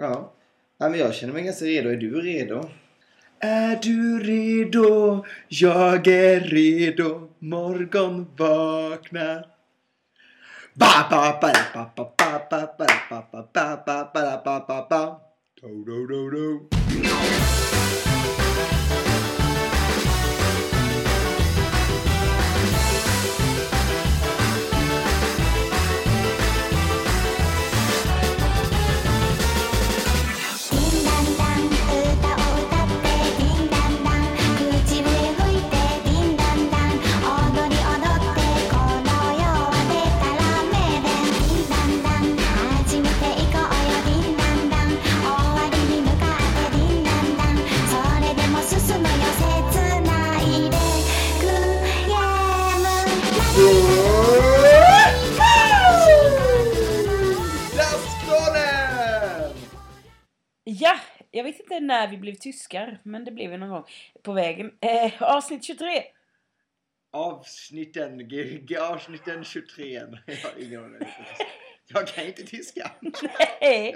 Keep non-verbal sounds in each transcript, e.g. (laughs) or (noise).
Ja. ja men jag känner mig ganska redo. Är du redo? Är du redo? Jag är redo. Morgon vaknar. Ba ba ba ba ba ba ba ba ba ba ba ba ba ba ba ba Do do do do.「jag vet inte när vi blev tyskar, men det blev vi någon gång på vägen. Eh, avsnitt 23. Avsnitten, avsnitten 23. (laughs) Jag har ingen aning. Jag kan inte tyska. (laughs) Nej.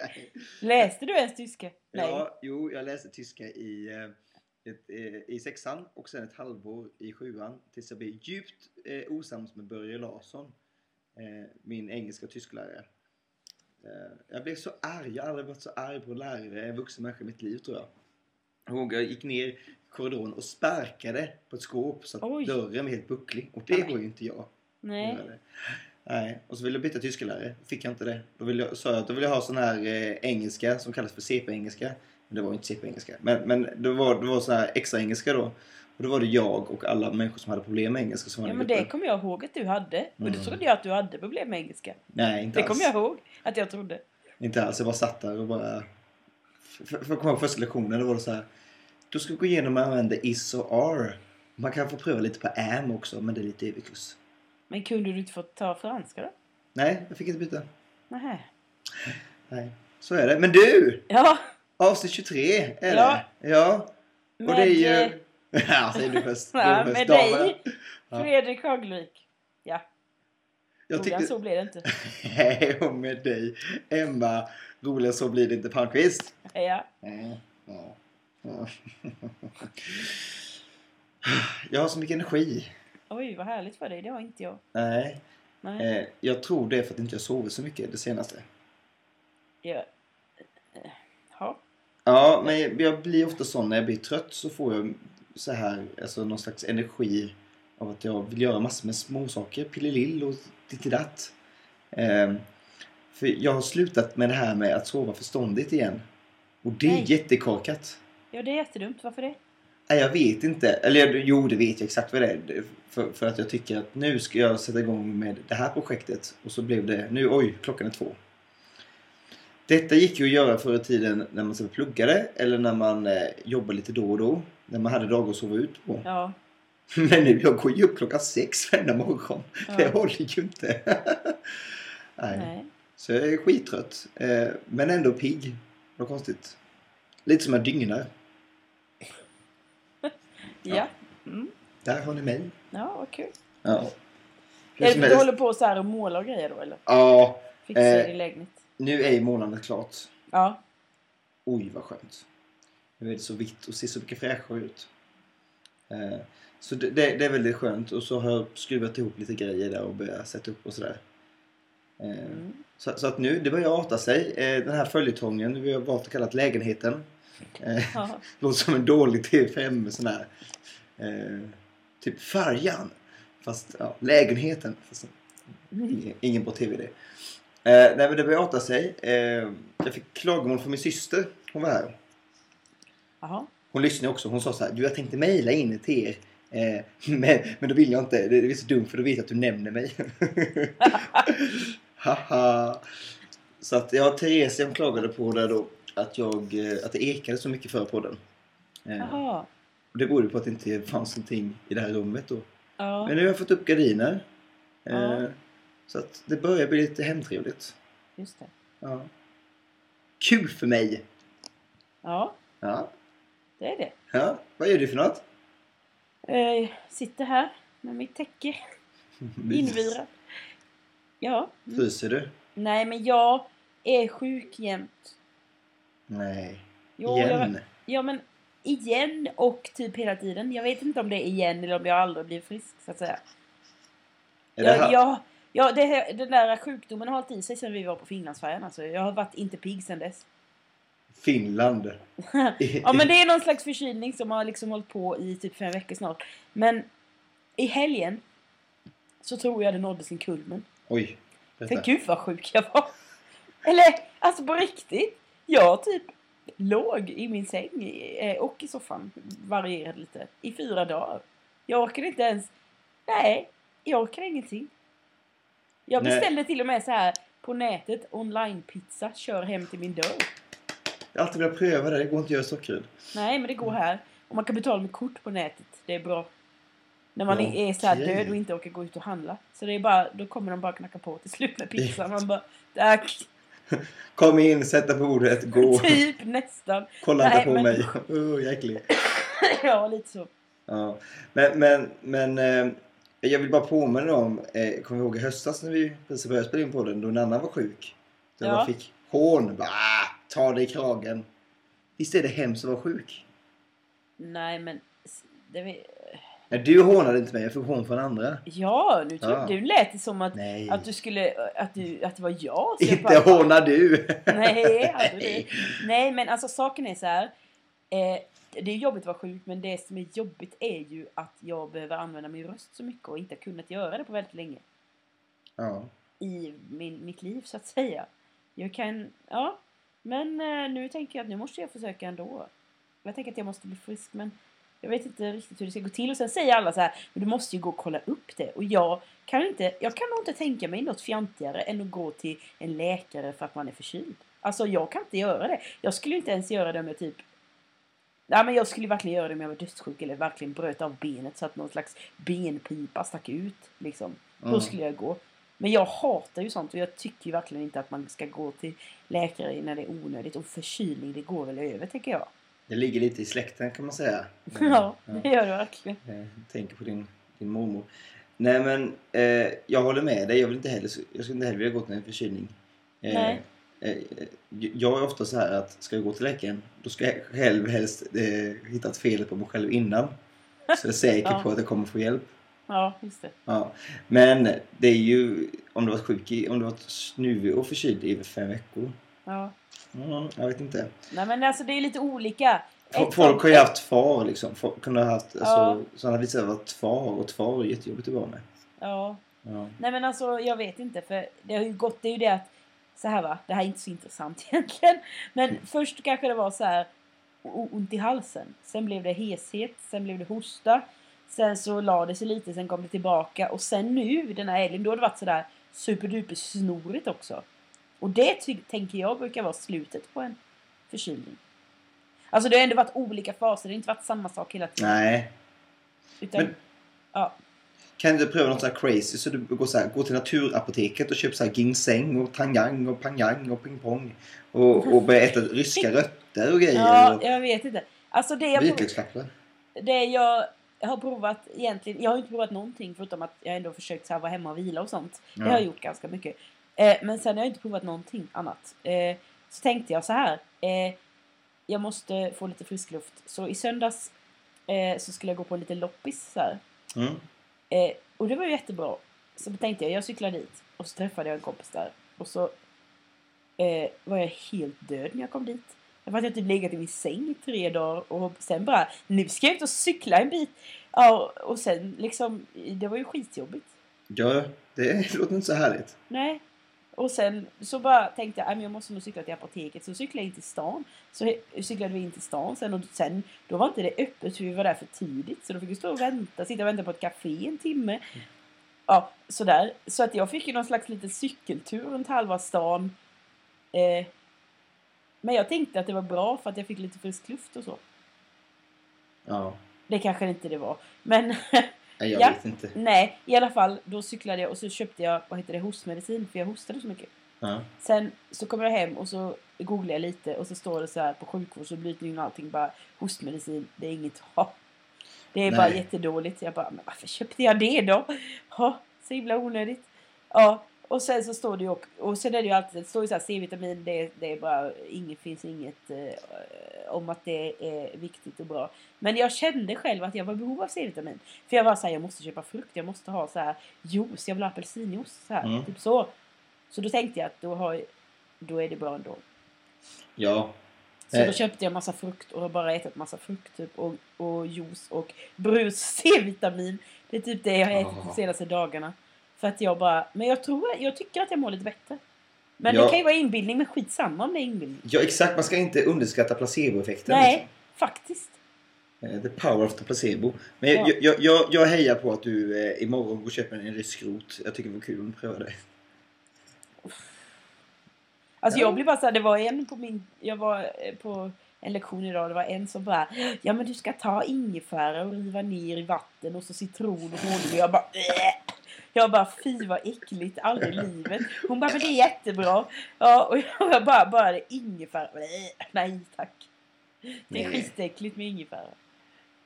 Läste du ens tyska? Nej. Ja, jo, jag läste tyska i, eh, ett, eh, i sexan och sen ett halvår i sjuan tills jag blev djupt eh, osams med Börje Larsson, eh, min engelska och tysklärare. Eh, jag blev så arg, jag har aldrig varit så arg på en lärare, en vuxen människa i mitt liv tror jag. Jag gick ner i korridoren och sparkade på ett skåp så att Oj. dörren var helt bucklig. Och det går ju inte jag. Nej. Nej, och så ville jag byta tysklärare. Fick jag inte det. Då ville jag, sa jag att då vill jag ha sån här eh, engelska som kallas för CP-engelska. Men det var ju inte CP-engelska. Men, men det var, det var sån här extra engelska då. Och då var det jag och alla människor som hade problem med engelska som var Ja i men gruppen. det kommer jag ihåg att du hade. Och det Mm. trodde jag att du hade problem med engelska. Nej, inte Det kommer jag ihåg att jag trodde. Inte alls. Jag bara satt där och bara... För, för att komma ihåg första lektionen, då var det så här. Då ska vi gå igenom och använda is och are. Man kan få pröva lite på am också, men det är lite evig kurs. Men kunde du inte få ta franska då? Nej, jag fick inte byta. Nähä. Nej, så är det. Men du! Ja, Avsnitt 23 är Ja. det. Ja. Och det är eh, ju... Ja, säg du först. ja, med dig. Fredrik Hagelvik. Ja, Jag roligare tyckte... så blir det inte. (laughs) Hej, och med dig. Emma. Roligare så blir det inte Palmqvist. Ja. Ja. Ja. (laughs) Ja. Jag har så mycket energi. Oj, vad härligt för dig. Det har inte jag. Nej. Nej. Eh, jag tror det är för att inte jag sovit så mycket det senaste. Ja. Ja. Ja, men jag blir ofta sån när jag blir trött så får jag så här, alltså någon slags energi av att jag vill göra massor med småsaker, pillelill och dittidatt. Eh, för jag har slutat med det här med att sova förståndigt igen. Och det är Nej. jättekorkat. ja, det är jättedumt. Varför det? Nej, jag vet inte. Eller jag- jo, det vet jag exakt vad det är. För, för att jag tycker att nu ska jag sätta igång med det här projektet. Och så blev det, nu, oj, klockan är två. Detta gick ju att göra förr i tiden när man pluggade eller när man eh, jobbade lite då och då. När man hade dagar att sova ut på. Ja. (laughs) Men nu, jag går ju upp klockan sex varje morgon. Ja. Det håller ju inte. (laughs) Nej. Nej. Så jag är skittrött. Eh, men ändå pigg. Vad konstigt. Lite som jag dygnar. (laughs) Ja. Mm. Där har ni mig. Ja, vad kul. Ja. Är det för du håller på så här och målar och grejer då eller? Ja, Fixar Eh. din lägenhet? nu är månaden klart. Ja. Oj, vad skönt. Nu är det så vitt och ser så mycket fräschare ut. Eh, så det, det, det är väldigt skönt. Och så har jag skruvat ihop lite grejer där och börjat sätta upp och sådär. Eh, Mm. så, så att nu, det börjar arta sig. Eh, den här följetongen, vi har valt att kalla lägenheten. Ja. (laughs) låter som en dålig TV5 sån här. Typ färjan. Fast ja, lägenheten. Fast, ingen, ingen bra TV det. Nej men det börjar arta sig. Jag fick klagomål från min syster. Hon var här. Jaha. Hon lyssnade också. Hon sa så här. Du jag tänkte mejla in till er. Eh, men, men då vill jag inte. Det, det är så dumt för då vet jag att du nämner mig. (laughs) Haha. Så att ja, Therese klagade på det då. Att, jag, eh, att det ekade så mycket för podden. Eh, och det berodde på att det inte fanns någonting i det här rummet då. Ja. Men nu har jag fått upp gardiner. Eh, Ja. Så att det börjar bli lite hemtrevligt. Just det. Ja. Kul för mig! Ja, Ja. Det är det. ja. Vad gör du för något? Eh, sitter här med mitt täcke (laughs) invirat. Ja. Mm. Fryser du? Nej, men jag är sjuk jämt. Nej. Jo, Igen. Jag, ja, men igen och typ hela tiden. Jag vet inte om det är igen eller om jag aldrig blir frisk, så att säga. Är det Jag, här? jag, ja, det, den där sjukdomen har hållit i sig sedan vi var på Finlandsfärjan. Alltså. Jag har varit inte pigg sedan dess. Finland. (laughs) Ja, men det är någon slags förkylning som har liksom hållit på i typ fem veckor snart. Men i helgen så tror jag det nådde sin kulmen. Oj. Berätta. gud vad sjuk jag var. (laughs) Eller, alltså på riktigt. Jag typ låg i min säng eh, och i soffan, varierade lite, i fyra dagar. Jag orkade inte ens... Nej, jag orkar ingenting. Jag Nej. beställde till och med så här på nätet online-pizza, kör hem till min dörr. Jag har alltid velat pröva det. Det går inte att göra sockerröd. Nej, men det går här. Och man kan betala med kort på nätet. Det är bra. När man Ja, är så här död och inte orkar gå ut och handla. Så det är bara, då kommer de bara knacka på till slut med pizzan. Man bara, tack. (laughs) Kom in, sätta bordet, gå. (laughs) Typ nästan. Kolla inte på men- mig. Oh, jag är äcklig. (laughs) ja, lite så. Ja. Men, men, men eh, jag vill bara påminna om, eh, kommer du ihåg i höstas när vi precis började spela in podden då en annan var sjuk? Då Ja. man fick hån. Bara, ah, ta dig i kragen. Visst är det hemskt att vara sjuk? Nej, men... Det, Nej, du hånade inte mig, jag fick hån från andra. ja, nu, tror, Ja. nu lät det som att, Nej. att du skulle... Att, du, att det var jag. jag Inte hånar du! Nej, aldrig. (laughs) Nej, men alltså saken är så här. Eh, det är jobbigt att vara sjuk, men det som är jobbigt är ju att jag behöver använda min röst så mycket och inte kunnat göra det på väldigt länge. Ja. I min, mitt liv, så att säga. Jag kan... Ja. Men eh, nu tänker jag att nu måste jag försöka ändå. Jag tänker att jag måste bli frisk, men jag vet inte riktigt hur det ska gå till. Och sen säger alla så här, men du måste ju gå och kolla upp det. Och jag kan inte, jag kan nog inte tänka mig något fjantigare än att gå till en läkare för att man är förkyld. Alltså jag kan inte göra det. Jag skulle inte ens göra det om jag typ Nej men jag skulle verkligen göra det om jag var dödssjuk eller verkligen bröt av benet så att någon slags benpipa stack ut. Liksom. Då Mm. skulle jag gå. Men jag hatar ju sånt och jag tycker ju verkligen inte att man ska gå till läkare när det är onödigt. Och förkylning det går väl över tänker jag. Det ligger lite i släkten kan man säga. (laughs) Ja, det gör det verkligen. Eh, tänker på din, din mormor. Nej men eh, jag håller med dig. Jag, vill inte heller, jag skulle inte heller vilja gå till en förkylning. Eh, Nej. eh, jag är ofta så här att ska jag gå till läkaren då ska jag själv helst eh, hitta ett fel på mig själv innan. Så jag är säker (laughs) Ja. på att jag kommer få hjälp. Ja, just det. Ja. Men det är ju om du varit sjuk i, om du varit snuvig och förkyld i fem veckor. Ja. Mm, jag vet inte. Nej men alltså det är lite olika. Folk sånt- har ju haft far liksom. Folk kunde ha haft, Ja. alltså, så han har visat varit far och far är jättejobbigt att vara med. Ja. Ja. Nej men alltså jag vet inte för det har ju gått, det är ju det att så här va, det här är inte så intressant (laughs) egentligen. Men Mm. först kanske det var så här ont i halsen. Sen blev det heshet, sen blev det hosta. Sen så la det sig lite, sen kom det tillbaka och sen nu den här helgen då har det varit sådär superduper snorigt också. Och det tänker jag brukar vara slutet på en förkylning. Alltså det har ändå varit olika faser, det har inte varit samma sak hela tiden. Nej. Utan, Men- ja. Kan du pröva något så här crazy så du går, så här, går till naturapoteket och köper så här ginseng och tangang och pangang och pingpong. Och, och börjar äta ryska (laughs) rötter och grejer. ja, jag vet inte. Alltså det jag, det jag har provat egentligen, jag har inte provat någonting förutom att jag ändå försökt så här vara hemma och vila och sånt. Det Ja. har jag gjort ganska mycket. Eh, men sen har jag inte provat någonting annat. Eh, så tänkte jag så här. Eh, jag måste få lite frisk luft. Så i söndags eh, så skulle jag gå på lite loppis så här. Mm. Eh, och det var ju jättebra. Så tänkte jag, jag cyklar dit. Och så träffade jag en kompis där. Och så eh, var jag helt död när jag kom dit. Därför att jag typ legat i min säng tre dagar och sen bara, nu ska jag ut och cykla en bit. Ja, och sen liksom, det var ju skitjobbigt. Ja, det låter inte så härligt. Nej. Och sen så bara tänkte jag, "Nej, men jag måste nog cykla till apoteket. Så cyklade jag in till stan. Så cyklade vi in till stan sen och sen, då var inte det öppet för vi var där för tidigt. Så då fick vi stå och vänta, sitta och vänta på ett café en timme. Ja, sådär. Så att jag fick ju någon slags liten cykeltur runt halva stan. Eh, men jag tänkte att det var bra för att jag fick lite frisk luft och så. Ja, Det kanske inte det var. Men (laughs) Nej, jag Ja. vet inte. nej, i alla fall. Då cyklade jag och så köpte jag, vad heter det, hostmedicin. För jag hostade så mycket. Ja. Sen så kommer jag hem och så googlar jag lite och så står det så här på sjukvårdsupplysningen och allting bara hostmedicin, det är inget ha. Det är bara Nej. jättedåligt. Jag bara, men varför köpte jag det då? (laughs) Ja, så himla onödigt. Ja, Och sen så står det ju och, och sen är det ju alltid, det står ju så här C-vitamin, det, det är bara, inget, finns inget eh, om att det är viktigt och bra. Men jag kände själv att jag var i behov av C-vitamin. För jag var så här, jag måste köpa frukt, jag måste ha så här juice, jag vill ha apelsinjuice. Så här, Mm. typ så. Så då tänkte jag att då, har, då är det bra ändå. Ja. Så Eh. då köpte jag massa frukt och har bara ätit massa frukt typ, och, och juice och brus (laughs) C-vitamin. Det är typ det jag har ätit Ah. de senaste dagarna. För att jag bara, men jag tror, jag tycker att jag mår lite bättre. Men Ja. det kan ju vara inbildning, men skitsamma om det är inbildning. ja, exakt. Man ska inte underskatta placeboeffekten. Nej, liksom. faktiskt. Eh, The power of the placebo. Men Ja. jag, jag, jag, jag hejar på att du eh, imorgon går och köper en rysk rot. Jag tycker det var kul om du prövar det. Alltså Ja. jag blir bara såhär, det var en på min, jag var eh, på en lektion idag, det var en som bara Ja men du ska ta ingefära och riva ner i vatten och så citron och honung och jag bara "Äh." Jag bara fy vad äckligt, aldrig i livet. Hon bara men det är jättebra. Ja och jag bara, bara det är ingefära. Nej tack. Det är skitäckligt med ingefära.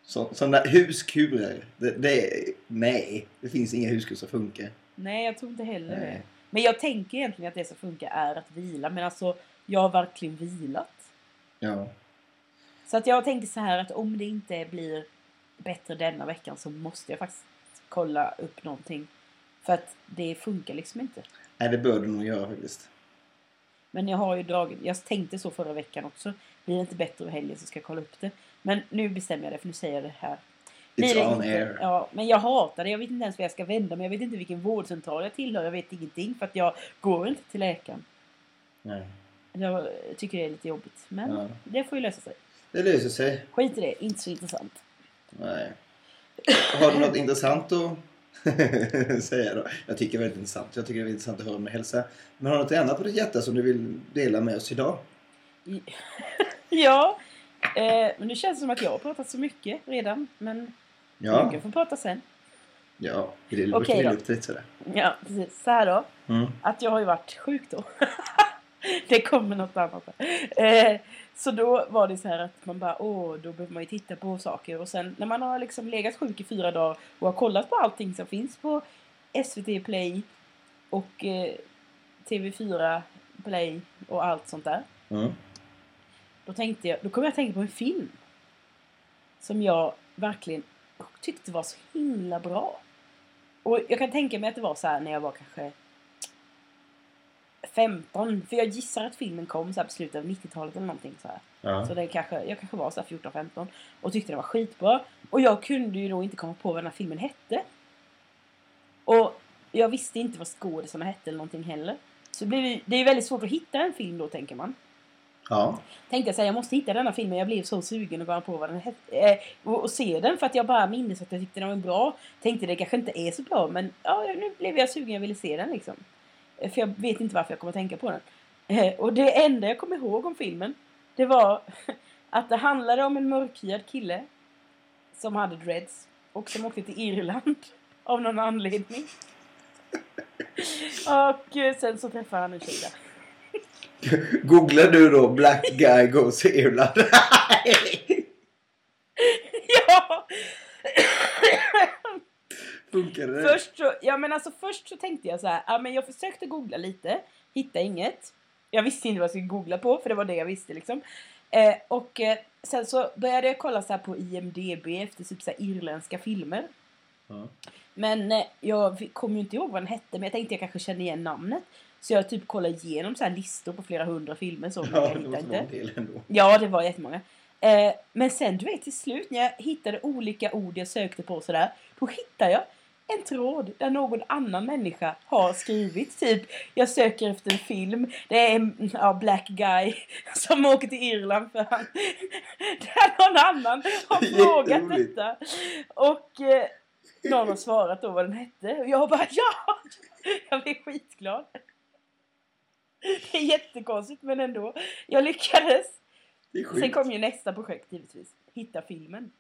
Så, sådana huskurer. Det, det, nej, det finns inga huskur som funkar. Nej jag tror inte heller det. Nej. Men jag tänker egentligen att det som funkar är att vila men alltså jag har verkligen vilat. Ja. Så att jag tänker så här att om det inte blir bättre denna veckan så måste jag faktiskt kolla upp någonting. För att det funkar liksom inte. Nej, det bör du nog göra faktiskt. Men jag har ju dragit, jag tänkte så förra veckan också. Blir det inte bättre över helgen så ska jag kolla upp det. Men nu bestämmer jag det för nu säger jag det här. It's det on inte, air. Ja, men jag hatar det. Jag vet inte ens var jag ska vända mig. Jag vet inte vilken vårdcentral jag tillhör. Jag vet ingenting för att jag går inte till läkaren. Nej. Jag tycker det är lite jobbigt. Men Ja. det får ju lösa sig. Det löser sig. Skit i det, inte så intressant. Nej. Har du något intressant att (laughs) säga då? Jag tycker det är väldigt intressant. Jag tycker det är intressant att höra om din hälsa. Men har du något annat på ditt hjärta som du vill dela med oss idag? (laughs) Ja, eh, men det känns som att jag har pratat så mycket redan. Men Ja. du kan få prata sen. Ja, det då. lukta lite sådär. Ja, precis. Så här då. Mm. Att jag har ju varit sjuk då. (laughs) det kommer något annat. Eh, så då var det så här att man bara, åh, då behöver man ju titta på saker. Och sen när man har liksom legat sjuk i fyra dagar och har kollat på allting som finns på SVT Play och eh, TV4 Play och allt sånt där. Mm. Då tänkte jag, då kom jag att tänka på en film. Som jag verkligen tyckte var så himla bra. Och jag kan tänka mig att det var så här när jag var kanske 15. För jag gissar att filmen kom så här på slutet av 90-talet eller någonting så här. Ja. Så det kanske, jag kanske var så här 14-15 och tyckte den var skitbra. Och jag kunde ju då inte komma på vad den här filmen hette. Och jag visste inte vad skådisarna hette eller någonting heller. Så det, blev, det är väldigt svårt att hitta en film då tänker man. ja. Tänkte jag säga, jag måste hitta denna filmen. Jag blev så sugen att komma på vad den hette. Eh, och, och se den för att jag bara minns att jag tyckte den var bra. Tänkte det kanske inte är så bra men ja, nu blev jag sugen. Jag ville se den liksom. För jag vet inte varför jag kommer att tänka på den. Eh, och det enda jag kommer ihåg om filmen det var (laughs) att det handlade om en mörkhyad kille som hade dreads och som åkte till Irland (laughs) av någon anledning. (laughs) Och eh, sen så träffade han en tjej där. Googlar du då Black Guy Goes to Irland? Funkar det? Först så, ja men alltså först så tänkte jag så här, ja men jag försökte googla lite, hitta inget. Jag visste inte vad jag skulle googla på för det var det jag visste liksom. Eh, och eh, sen så började jag kolla så här på IMDB efter typ så irländska filmer. Ja. Men eh, jag kommer ju inte ihåg vad den hette men jag tänkte jag kanske kände igen namnet. Så jag typ kollade igenom så här listor på flera hundra filmer så Ja, jag det hittade inte. en del ändå. Ja, det var jättemånga. Eh, men sen du vet till slut när jag hittade olika ord jag sökte på sådär. Då hittade jag en tråd där någon annan människa har skrivit. Typ, jag söker efter en film. Det är en ja, black guy (laughs) som åker till Irland för han... (laughs) Där någon annan har frågat detta. Och eh, någon har svarat då vad den hette. Och jag bara (laughs) ja! Jag blev skitglad. Det är jättekonstigt men ändå. Jag lyckades. Sen kom ju nästa projekt givetvis. Hitta filmen.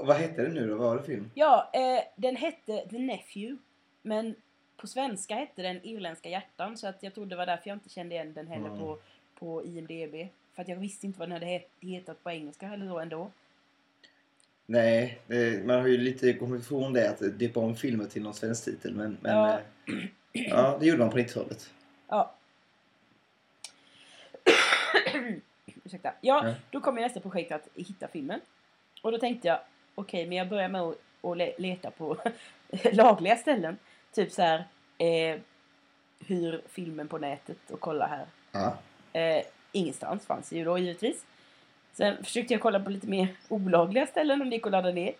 Vad hette den nu då? Vad var det film? Ja, eh, den hette The Nephew. Men på svenska hette den Irländska hjärtan. Så att jag tror det var därför jag inte kände igen den heller Mm. på, på IMDB. För att jag visste inte vad den hade het- hetat på engelska eller så ändå. Nej, det, man har ju lite kommit ifrån det att döpa om filmer till någon svensk titel. Men, men Ja. eh, Ja, det gjorde man på 90-talet. Ja. (coughs) Ursäkta. Ja, Ja. då kom ju nästa projekt att hitta filmen. Och då tänkte jag, okej, men jag börjar med att, att le- leta på (laughs) lagliga ställen. Typ så här, eh, hyr filmen på nätet och kolla här. Ja. Eh, ingenstans fanns det ju då givetvis. Sen försökte jag kolla på lite mer olagliga ställen om det gick att ladda ner.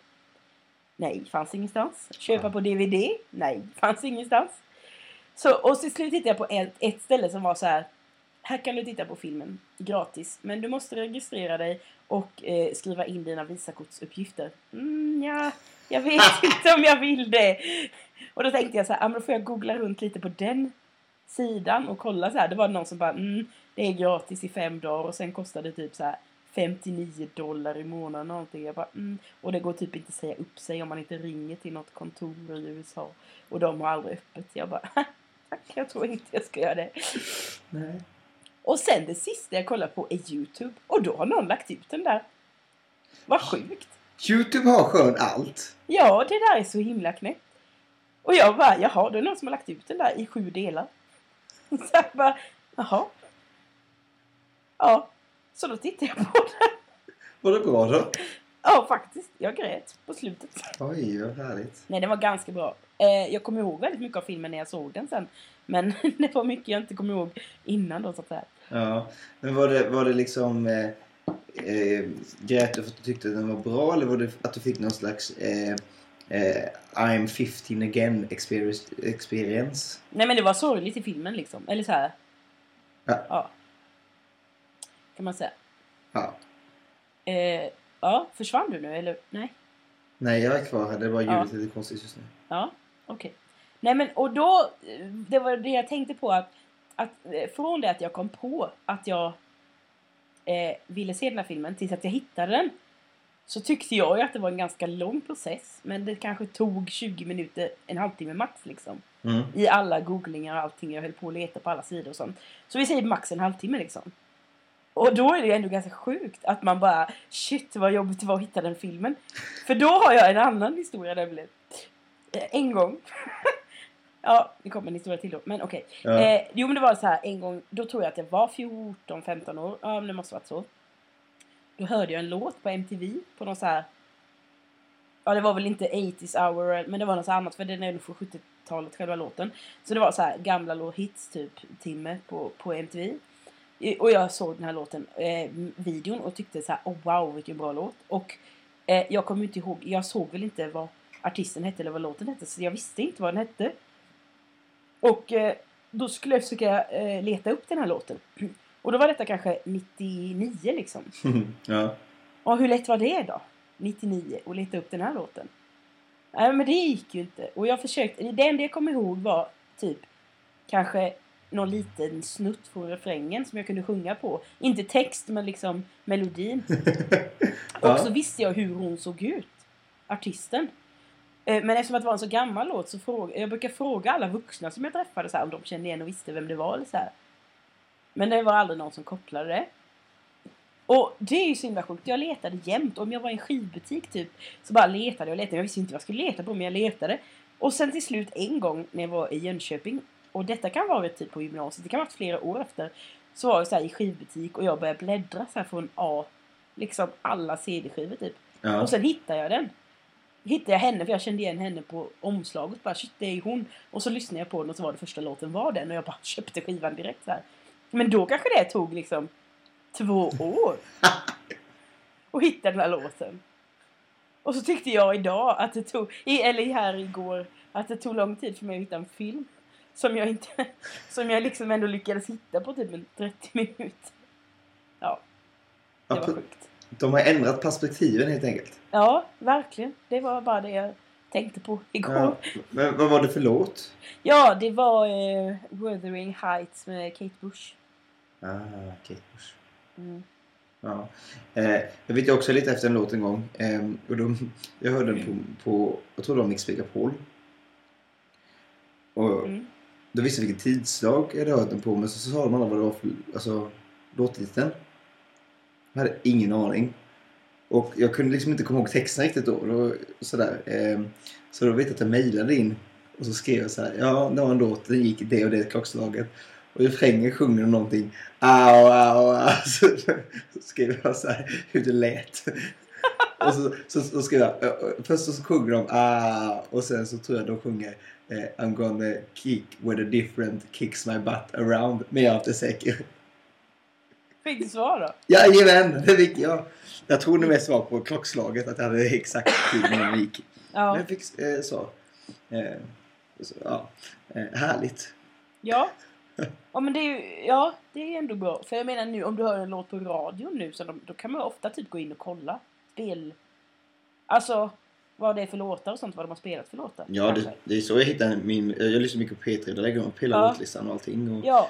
Nej, fanns ingenstans. Köpa på DVD? Nej, fanns ingenstans. Så, och till slut hittade jag på ett, ett ställe som var så här. Här kan du titta på filmen gratis, men du måste registrera dig och eh, skriva in dina visakortsuppgifter. Mm, ja, jag vet (laughs) inte om jag vill det. Och då tänkte jag så här, ah, men då får jag googla runt lite på den sidan och kolla så här. Det var någon som bara, mm, det är gratis i fem dagar och sen kostar det typ så här 59 dollar i månaden någonting. Jag bara, mm. Och det går typ inte att säga upp sig om man inte ringer till något kontor i USA. Och de har aldrig öppet. Jag bara, (laughs) jag tror inte jag ska göra det. Nej. Och sen det sista jag kollar på är Youtube. Och då har någon lagt ut den där. Vad sjukt. Youtube har skön allt. Ja, det där är så himla knäppt. Och jag bara, jaha, det är någon som har lagt ut den där i sju delar. (laughs) Så jag bara, jaha. Ja, så då tittade jag på den. Var det bra då? Ja, faktiskt. Jag grät på slutet. Oj, vad härligt. Nej, den var ganska bra. Eh, jag kommer ihåg väldigt mycket av filmen när jag såg den sen. Men (laughs) det var mycket jag inte kommer ihåg innan då, så att säga. Ja. Men var det, var det liksom... Eh, eh, grät du för att du tyckte att den var bra eller var det att du fick någon slags eh, eh, I'm 15 again experience? Nej, men det var sorgligt i filmen liksom. Eller så här. Ja. ja. Kan man säga. Ja. Eh, ja, försvann du nu eller? Nej. Nej, jag är kvar här. Det var ljudet Ja. lite konstigt just nu. Ja, okej. Nej men och då, det var det jag tänkte på att, att eh, från det att jag kom på att jag eh, ville se den här filmen tills att jag hittade den. Så tyckte jag ju att det var en ganska lång process. Men det kanske tog 20 minuter, en halvtimme max liksom. Mm. I alla googlingar och allting. Jag höll på att leta på alla sidor och sånt. Så vi säger max en halvtimme liksom. Och då är det ju ändå ganska sjukt att man bara shit vad jobbigt det var att hitta den filmen. För då har jag en annan historia nämligen. Eh, En gång. (laughs) ja, det kommer en historia till då. Men okej. Ja. Eh, jo men det var så här en gång. Då tror jag att jag var 14-15 år. Ja men det måste varit så. Då hörde jag en låt på MTV. På någon så här. Ja det var väl inte 80s hour men det var något annat. För den är nog från 70-talet själva låten. Så det var så här gamla hits typ timme på, på MTV. Och jag såg den här låten, eh, videon och tyckte så här, oh wow vilken bra låt. Och eh, jag kommer inte ihåg, jag såg väl inte vad artisten hette eller vad låten hette så jag visste inte vad den hette. Och eh, då skulle jag försöka eh, leta upp den här låten. Och då var detta kanske 99 liksom. (laughs) ja. Och hur lätt var det då? 99 och leta upp den här låten. Nej men det gick ju inte. Och jag försökte, det enda jag kom ihåg var typ kanske någon liten snutt från refrängen som jag kunde sjunga på. Inte text men liksom melodin. Ja. (laughs) Och så visste jag hur hon såg ut. Artisten. Eh, Men eftersom att det var en så gammal låt så fråga, jag brukar fråga alla vuxna som jag träffade så här, om de kände igen och visste vem det var. Eller så här. Men det var aldrig någon som kopplade det. Och det är ju så himla sjukt. Jag letade jämt. Om jag var i en skivbutik typ så bara letade jag och letade. Jag visste inte vad jag skulle leta på men jag letade. Och sen till slut en gång när jag var i Jönköping. Och detta kan vara typ på gymnasiet. Det kan vara flera år efter. Så var jag så här i skivbutik och jag började bläddra så här från A. Liksom alla CD-skivor typ. Ja. Och sen hittade jag den. Hittade jag henne för jag kände igen henne på omslaget. Bara shit det är hon. Och så lyssnade jag på den och så var det första låten var den. Och jag bara (laughs) köpte skivan direkt här. Men då kanske det tog liksom två år. (laughs) Och hitta den här låten. Och så tyckte jag idag att det tog, i- eller här igår, att det tog lång tid för mig att hitta en film. Som jag inte, (laughs) som jag liksom ändå lyckades hitta på typ en 30 minuter. Ja, det var sjukt. De har ändrat perspektiven helt enkelt. Ja, verkligen. Det var bara det jag tänkte på (laughs) igår. Ja. Ja, Men vad var det för låt? det var eh, Wuthering Heights med Kate Bush. Ah, Kate Bush. Mm. Ja. Eh, jag vet ju också lite efter en låt en gång. Eh, och då, jag hörde den på, på jag tror det var Mix Megapol. Och Mm. då visste jag vilket tidslag jag hade hört den på. Men så, så sa de alla vad det var för alltså, låttiteln. Jag hade ingen aning. Och jag kunde liksom inte komma ihåg texten riktigt då. då sådär. Ehm, så då vet jag att jag mejlade in Och så skrev jag så här, ja det var en låt, den gick det och det klockslaget. Och i refrängen sjunger de någonting, au, au, au. Så, så skrev jag så här hur det lät. Och så, så, så skrev jag, först så sjunger de ah, och sen så tror jag de sjunger eh, I'm gonna kick where the different kicks my butt around. Men jag är inte säker. Fick du svar då? Jajamän, det fick jag. Jag tror det mest var på klockslaget att jag hade exakt tid när den gick. Men Ja. jag fick eh, svar. Eh, så, ja. eh, härligt. Ja. Ja men det är ju, ja det är ändå bra. För jag menar nu om du hör en låt på radion nu så de, då kan man ofta typ gå in och kolla. Spel... Alltså vad det är för låtar och sånt, vad de har spelat för låtar. Ja, det, det är så jag hittar min... Jag lyssnar mycket på P3. Där lägger de upp hela Ja. låtlistan och allting. Och, Ja.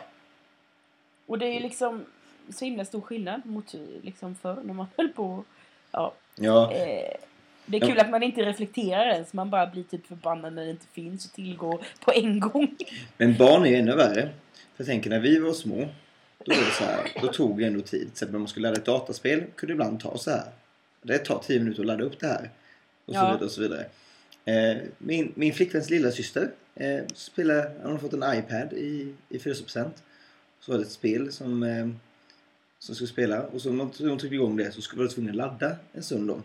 Och det är ju liksom så himla stor skillnad mot liksom förr när man (laughs) höll på. Ja. ja, Eh, det är kul att man inte reflekterar ens. Man bara blir typ förbannad när det inte finns att tillgå på en gång. (laughs) men barn är ju ännu värre. För jag tänker när vi var små. Då, var det så här, då tog det ändå tid. Exempel om man skulle ladda ett dataspel kunde det ibland ta så här. Det tar tio minuter att ladda upp det här. Och så Ja. vidare och så vidare. Eh, min, min flickväns lilla syster eh, spelar, hon har fått en iPad i, i födelsedagspresent. Så var det ett spel som, eh, som skulle spela. Och så om hon tryckte igång det så skulle vara tvungen att ladda en stund då.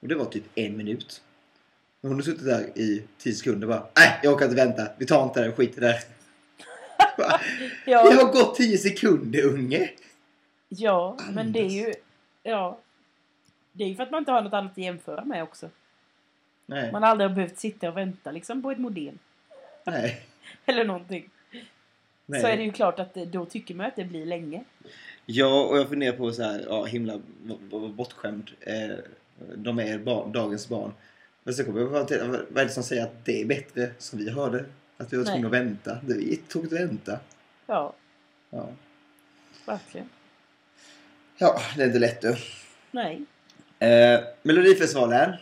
Och det var typ en minut. Men hon har suttit där i 10 sekunder och bara Nej, jag orkar inte vänta. Vi tar inte det, skit i (laughs) det. Bara, Det Ja, har gått 10 sekunder unge. ja men det är ju... Ja. Det är ju för att man inte har något annat att jämföra med också. Nej, Man har aldrig behövt sitta och vänta liksom på ett modem. nej, (laughs) Eller någonting. Nej. Så är det ju klart att då tycker man att det blir länge. Ja, och jag funderar på så här, ja himla bortskämd. Eh, de är barn, dagens barn. Men så kommer jag bara till, vad är det som säger att det är bättre som vi hörde? Att vi var tvungna att vänta. Det är tråkigt att vänta. Ja, Ja. verkligen. ja, det är inte lätt du. Nej. Eh, Melodifestivalen.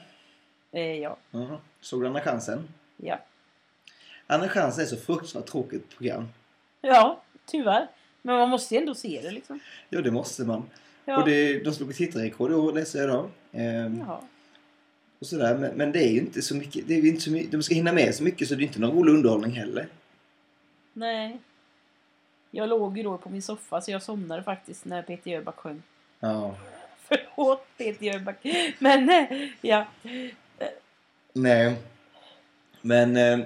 Eh, ja. Ja. Såg du Andra chansen? Ja. Andra chansen är så fruktansvärt tråkigt program. Ja, tyvärr. Men man måste ju ändå se det liksom. Ja, det måste man. Ja. Och det, de slog tittarrekord år, läser jag idag. Eh, Jaha. och sådär. Men, men det är ju inte så mycket. Det är inte så mycket. De ska hinna med så mycket så det är inte någon rolig underhållning heller. Nej. Jag låg ju då på min soffa så jag somnade faktiskt när Peter Jöback sjöng. Ja. (laughs) Förlåt Peter Jöback. Men eh, ja. Nej. Men eh,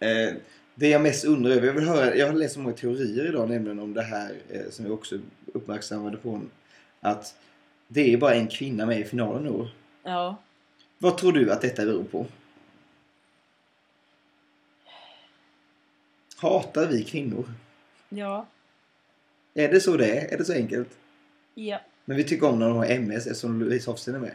eh, det jag mest undrar över, jag vill höra, jag har läst så många teorier idag nämligen om det här eh, som vi också uppmärksammade på. Att det är bara en kvinna med i finalen år. Ja. Vad tror du att detta beror på? Hatar vi kvinnor? Ja. Är det så det är? Är det så enkelt? Ja. Men vi tycker om när de har MS eftersom Louise Hofsten är med.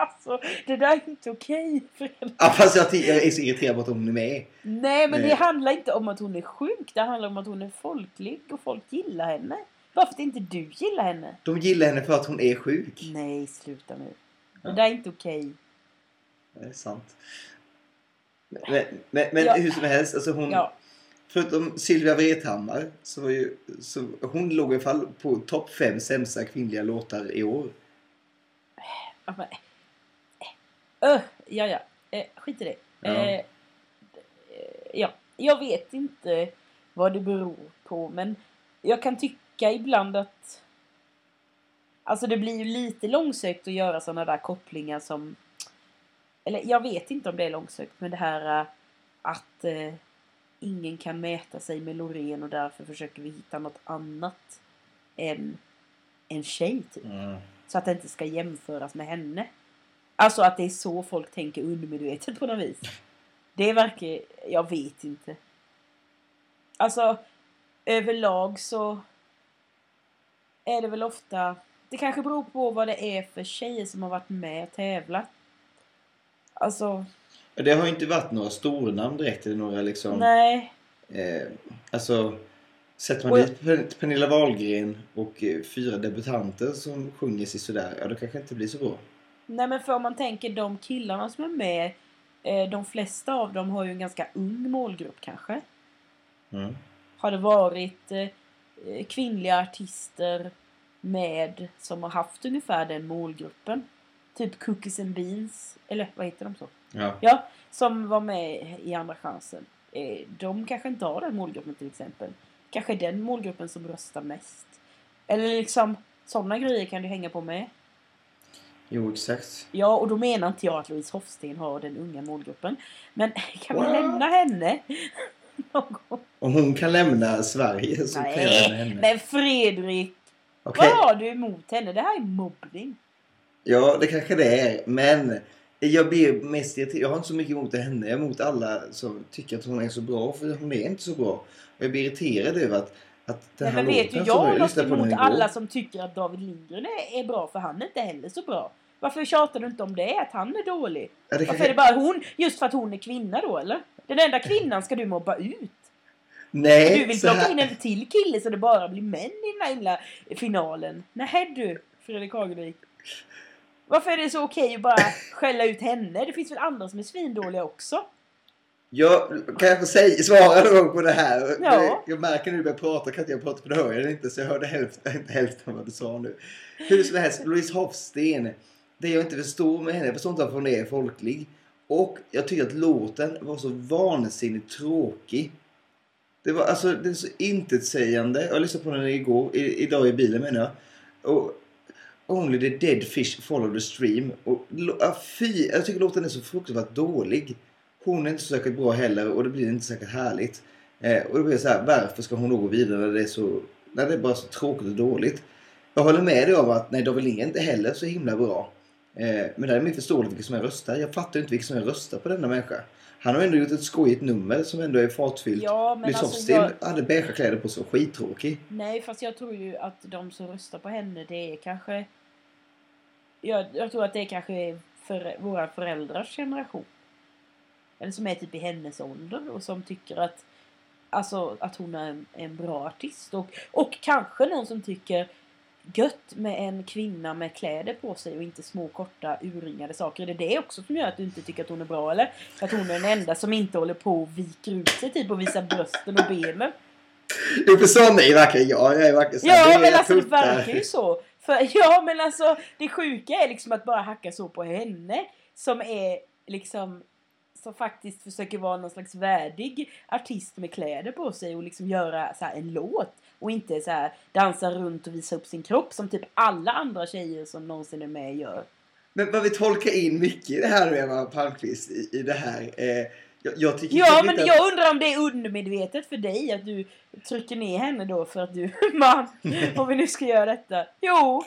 Alltså, det där är inte okej. Fredrik. Ah, fast jag, jag är så irriterad på att hon är med. Nej, men det handlar inte om att hon är sjuk. Det handlar om att hon är folklig och folk gillar henne. Varför inte du gillar henne? De gillar henne för att hon är sjuk. Nej, sluta nu. Det Ja. där är inte okej. Det är sant. Men, men, men Ja. hur som helst, alltså hon, Ja. förutom Sylvia Vrethammar så var ju, så hon låg i alla fall på topp fem sämsta kvinnliga låtar i år. Ja, men, öh, ja, ja. Eh, skit i det. Ja. Eh, eh, ja. Jag vet inte vad det beror på, men jag kan tycka ibland att... Alltså det blir ju lite långsökt att göra sådana där kopplingar som... Eller jag vet inte om det är långsökt, men det här eh, att eh, ingen kan mäta sig med Loreen och därför försöker vi hitta något annat än en tjej, typ. Så att det inte ska jämföras med henne. Alltså att det är så folk tänker undermedvetet på något vis. Det verkar... Jag vet inte. Alltså överlag så är det väl ofta... Det kanske beror på vad det är för tjejer som har varit med och tävlat. Alltså, Det har ju inte varit några stornamn direkt eller några liksom... nej. Eh, alltså, sätter man Och- dit Pernilla Wahlgren och eh, fyra debutanter som sjunger sig sådär, ja då kanske det inte blir så bra. Nej men för om man tänker de killarna som är med. Eh, de flesta av dem har ju en ganska ung målgrupp kanske. Mm. har det varit eh, eh, kvinnliga artister med som har haft ungefär den målgruppen. Typ Cookies and Beans, eller vad heter de så? Ja. Ja, som var med i Andra chansen. Eh, De kanske inte har den målgruppen till exempel. Kanske den målgruppen som röstar mest. Eller liksom, sådana grejer kan du hänga på med. Jo, exakt. Ja, och då menar inte jag att Louise Hofsten har den unga målgruppen. Men (laughs) kan vi Wow. lämna henne? (laughs) Någon? Om hon kan lämna Sverige så kan jag lämna Nej, henne. men Fredrik! Okej. Vad har du emot henne? Det här är mobbning. Ja, det kanske det är. Men jag blir mest irriterad. Jag har inte så mycket emot henne. Jag är emot alla som tycker att hon är så bra. För hon är inte så bra. Och jag blir irriterad över att, att den Nej, men vet du, jag har något emot alla som tycker att David Lindgren är, är bra för han är inte heller så bra. Varför tjatar du inte om det? Att han är dålig? Ja, det Varför kanske... är det bara hon? Just för att hon är kvinna då eller? Den enda kvinnan ska du mobba ut. Nej, Du vill plocka in en till kille så det bara blir män i den här himla finalen. Nej du, Fredrik Hagelvik. Varför är det så okej att bara skälla ut henne? Det finns väl andra som är svindåliga också? Jag kan jag få säga, svara någon gång på det här? Ja. Jag märker nu när du börjar prata kan inte jag prata för då hör jag det inte så jag hörde hälften, inte hälften av vad du sa nu. Hur som helst, Louise Hofsten. Det jag inte förstår med henne, jag förstår inte varför hon är folklig. Och jag tycker att låten var så vansinnigt tråkig. Det var alltså, det är så intetsägande. Jag lyssnade på den igår, i, idag i bilen menar jag. Och Only the dead fish follow the stream. Och, ah, fy, jag tycker låten är så fruktansvärt dålig. Hon är inte så säkert bra heller och det blir inte säkert härligt. Eh, och då blir jag så här, varför ska hon då gå vidare när det är så, när det är bara så tråkigt och dåligt? Jag håller med dig om att nej, David Lindgren är inte heller så himla bra. Eh, men det är mer förståeligt vilka som är röstar. Jag fattar inte vilka som är röstar på denna människa. Han har ändå gjort ett skojigt nummer som ändå är fartfyllt. Ja, men alltså jag, hade beige kläder på sig och skittråkig. Nej, fast jag tror ju att de som röstar på henne, det är kanske... Jag, jag tror att det är kanske för våra föräldrars generation. Eller som är typ i hennes ålder och som tycker att, alltså, att hon är en, en bra artist. Och, och kanske någon som tycker gött med en kvinna med kläder på sig och inte små korta urringade saker. Är det det också som gör att du inte tycker att hon är bra eller? Att hon är den enda som inte håller på och viker ut sig typ och visar brösten och benen. Jo, för sån är verkligen jag. Jag är verkligen så här, Ja är men alltså det tuttar. verkar ju så. För, (laughs) ja men alltså det sjuka är liksom att bara hacka så på henne. Som är liksom som faktiskt försöker vara någon slags värdig artist med kläder på sig och liksom göra så en låt. Och inte så här dansa runt och visa upp sin kropp som typ alla andra tjejer som någonsin är med gör. Men vad vi tolkar in mycket i det här nu, Emma Palmqvist, i, i det här. Eh, jag, jag tycker Ja men att- jag undrar om det är undermedvetet för dig att du trycker ner henne då för att du, (laughs) man, (laughs) om vi nu ska göra detta. Jo!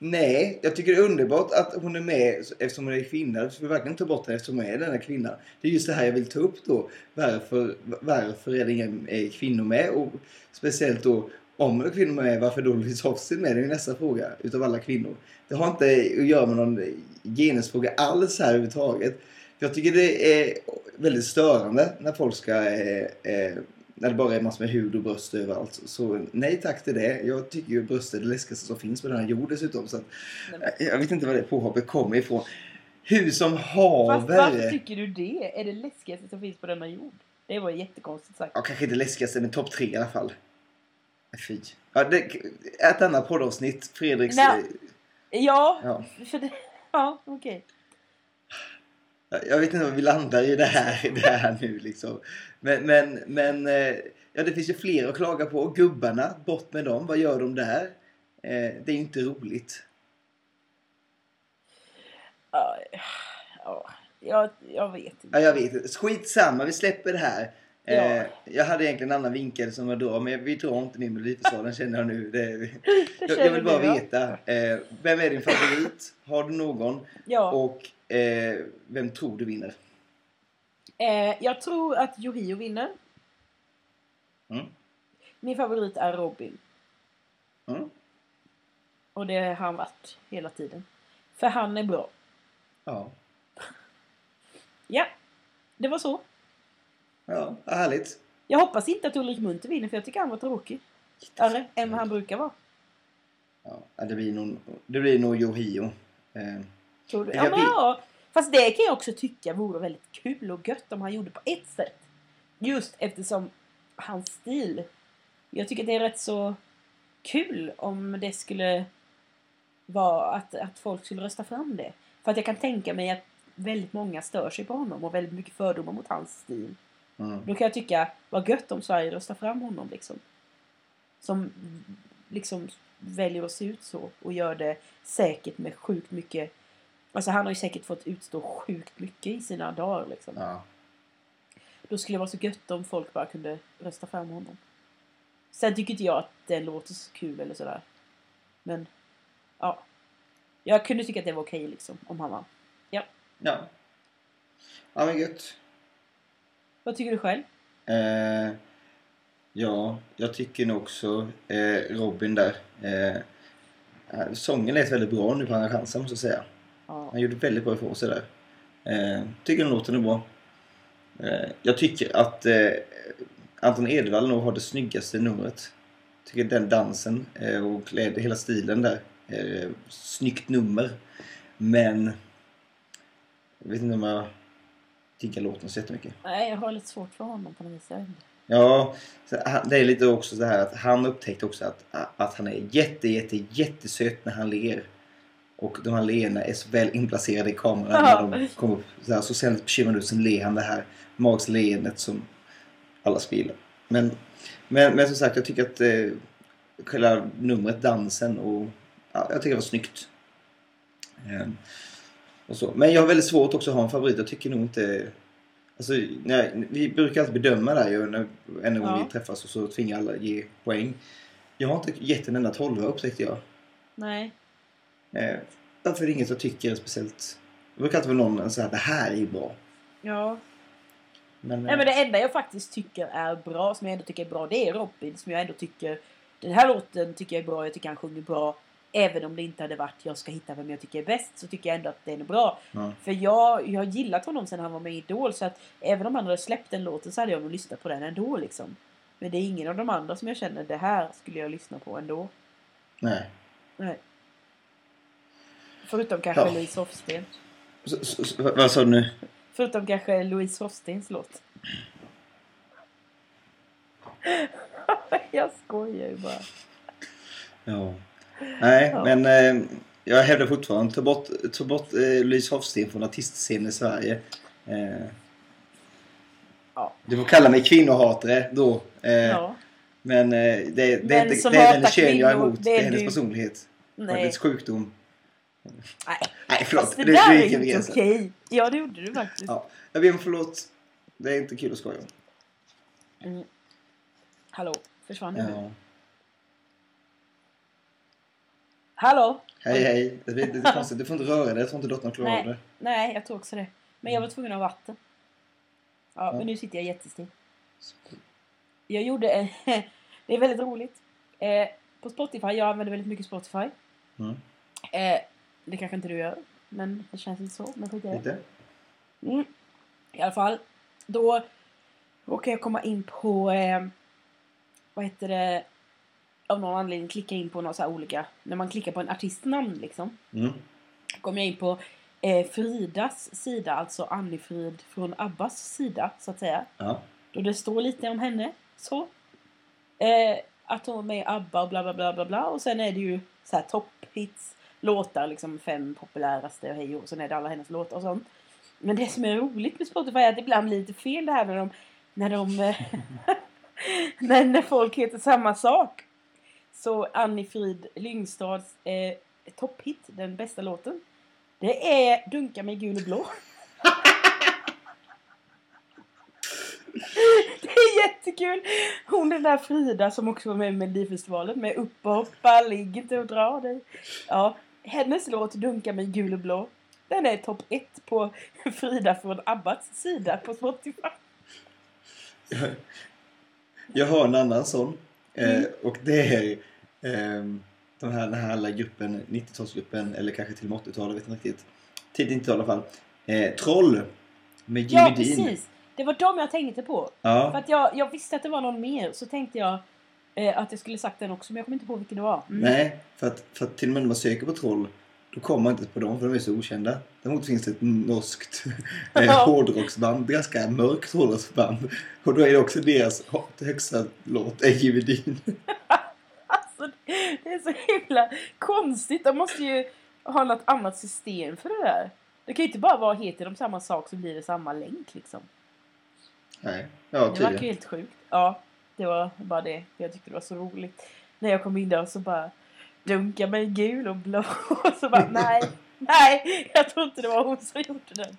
Nej, jag tycker det är underbart att hon är med eftersom hon är kvinna. Så vi verkligen ta bort henne eftersom hon är denna kvinna. Det är just det här jag vill ta upp då. Varför, varför är det inga eh, kvinnor med? Och speciellt då om det är kvinnor med, varför då Louise Hofsten med? Det är ju nästa fråga utav alla kvinnor. Det har inte att göra med någon genusfråga alls här överhuvudtaget. Jag tycker det är väldigt störande när folk ska eh, eh, när det bara är massor med hud och bröst överallt. Så nej tack till det. Jag tycker ju bröst är det läskigaste som finns på den här jorden dessutom. Så att, jag vet inte var det påhoppet kommer ifrån. Hur som Fast varför haver. tycker du det? Är det läskigaste som finns på denna jord? Det var jättekonstigt sagt. Ja, kanske inte läskigaste men topp tre i alla fall. Fy. Ja, det, ett annat poddavsnitt. Fredriks... Nej. Ja, Ja, för det... (laughs) Ja, okej. Jag vet inte vad vi landar i det här, det här nu liksom. Men, men, men eh, ja, det finns ju fler att klaga på. Gubbarna, bort med dem. Vad gör de där? Eh, det är ju inte roligt. Ja, ja, jag, jag vet inte. Ja, jag vet. Skitsamma, vi släpper det här. Ja. Eh, jag hade egentligen en annan vinkel som jag drar, men vi drar inte mer Melodifestivalen känner jag nu. Det, (laughs) jag, jag känner vill bara du, ja. veta. Eh, vem är din favorit? Har du någon? Ja, Och eh, vem tror du vinner? eh, jag tror att Yohio vinner. Mm. Min favorit är Robin. Mm. Och det har han varit hela tiden. För han är bra. Ja. (laughs) Ja, det var så. Ja, härligt. Jag hoppas inte att Ulrik Munter vinner för jag tycker han var tråkig. Arre, än vad han brukar vara. Ja, det blir nog, det blir nog Yohio. Eh, Tror du? Ja, men ja. Fast det kan jag också tycka vore väldigt kul och gött om han gjorde på ett sätt. Just eftersom hans stil. Jag tycker det är rätt så kul om det skulle vara att, att folk skulle rösta fram det. För att jag kan tänka mig att väldigt många stör sig på honom och väldigt mycket fördomar mot hans stil. Mm. Då kan jag tycka, vad gött om Sverige röstar fram honom liksom. Som liksom väljer att se ut så och gör det säkert med sjukt mycket Alltså han har ju säkert fått utstå sjukt mycket i sina dagar liksom. Ja. Då skulle det vara så gött om folk bara kunde rösta fram honom. Sen tycker inte jag att den låter så kul eller sådär. Men, ja. Jag kunde tycka att det var okej liksom, om han vann. Ja. Ja men gött. Vad tycker du själv? Eh, ja, jag tycker nog också eh, Robin där. Eh, eh, sången lät väldigt bra nu på Andra chansen måste jag säga. Ja. Han gjorde väldigt bra ifrån sig där. Eh, tycker den låten är bra. Eh, jag tycker att eh, Anton Edvall nog har det snyggaste numret. Tycker den dansen och kläd, hela stilen där. Eh, snyggt nummer. Men jag vet inte om jag diggar låten så jättemycket. Nej, jag har lite svårt för honom på något vis. Ja, det är lite också så här att han upptäckte också att, att han är jätte, jätte, jättesöt när han ler. Och de här leendena är så väl inplacerade i kameran Ja. när de kommer upp. Så, här, så han lite bekymrad ut, sen ler han det här magiska leendet som alla spelar. Men, men, men som sagt, jag tycker att eh, själva numret, dansen och ja, jag tycker det var snyggt. Ehm, och så. Men jag har väldigt svårt också att ha en favorit. Jag tycker nog inte... Alltså, nej, vi brukar alltid bedöma det här ju när, gång Ja. vi träffas och så tvingar alla ge poäng. Jag har inte gett en enda tolva upptäckte jag. Nej. Eh, därför är det inget jag tycker är speciellt. Det brukar alltid vara någon här, det här är ju bra. Ja. Men, Nej men det enda jag faktiskt tycker är bra, som jag ändå tycker är bra, det är Robin. Som jag ändå tycker, den här låten tycker jag är bra, jag tycker han sjunger bra. Även om det inte hade varit jag ska hitta vem jag tycker är bäst så tycker jag ändå att den är bra. ja. För jag, jag har gillat honom sen han var med i Idol så att även om han hade släppt den låten så hade jag nog lyssnat på den ändå liksom. Men det är ingen av de andra som jag känner det här skulle jag lyssna på ändå. Nej. Nej. Förutom kanske Ja. Louise Hofsten. Vad sa du nu? Förutom kanske Louise Hofstens låt. (laughs) jag skojar ju bara. Ja. Nej, Ja. men eh, jag hävdar fortfarande ta bort, ta bort eh, Louise Hofsten från artistscenen i Sverige. Eh, Ja. Du får kalla mig kvinnohatare då. Eh, Ja. Men eh, det, det, är inte, det är hennes kön jag är emot. det Det är är hennes du. personlighet. Nej. Hennes sjukdom. Nej. Nej, förlåt. Fast det Du- där är inte gränsen. okej. Ja, det gjorde du faktiskt. Ja, jag ber om förlåt. Det är inte kul att skoja om. Mm. Hallå, försvann du? Ja. Hallå? Hej, hej. Det är lite konstigt. Du får inte röra dig. Jag tror inte dottern klarar av det. Nej, jag tror också det. Men jag var tvungen att ha vatten. Ja, Ja. men nu sitter jag jättestill. Jag gjorde en... (laughs) det är väldigt roligt. Eh, på Spotify, jag använder väldigt mycket Spotify. Mm. Eh, det kanske inte du gör. Men det känns inte så. Men skit det. Lite? Mm. I alla fall. Då råkar jag komma in på... Eh, vad heter det? Av någon anledning klicka in på några så olika... När man klickar på en artistnamn liksom. Mm. Kom jag in på eh, Fridas sida. Alltså Annifrid från Abbas sida så att säga. Ja. Då det står lite om henne. Så. Eh, att hon är med i ABBA och bla bla bla bla bla. Och sen är det ju så här topphits. Låtar liksom fem populäraste och hej och sen är det alla hennes låtar och sånt. Men det som är roligt med Spotify är att det ibland blir lite fel det här när de... När de... eh, (laughs) när, när folk heter samma sak. Så Annie-Frid Lyngstads eh, topphit, den bästa låten. Det är Dunka mig gul och blå. (laughs) Det är jättekul! Hon den där Frida som också var med i Melodifestivalen med upp och hoppa, ligg inte och dra dig. Ja, hennes låt Dunka mig gul och blå. Den är topp ett på (laughs) Frida från Abbas sida på Spotify. Jag har en annan sån. Eh, Mm. och det är ehm, de här, den här alla gruppen, 90-talsgruppen eller kanske till och med 80-talet, vet inte riktigt. Tidigt 90-tal i alla fall. Eh, Troll med Jimmy Ja, Dean. precis! Det var dem jag tänkte på. För Ja, att jag, jag visste att det var någon mer, så tänkte jag eh, att jag skulle sagt den också, men jag kommer inte på vilken det var. Mm. nej. För att, för att till och med när man söker på Troll då kommer man inte på dem för de är så okända. Däremot finns det ett norskt (laughs) eh, hårdrocksband, ganska mörkt hårdrocksband. Och då är det också deras högsta låt, är Jimmy Dean. Alltså, det är så himla konstigt. De måste ju ha något annat system för det där. Det kan ju inte bara vara heter de samma sak så blir det samma länk liksom. Nej. Ja, Det verkar ju tydligen. helt sjukt. Ja, det var bara det. Jag tyckte det var så roligt. När jag kom in där så bara dunkar mig gul och blå. Och (laughs) så bara nej, nej, jag tror inte det var hon som gjorde den.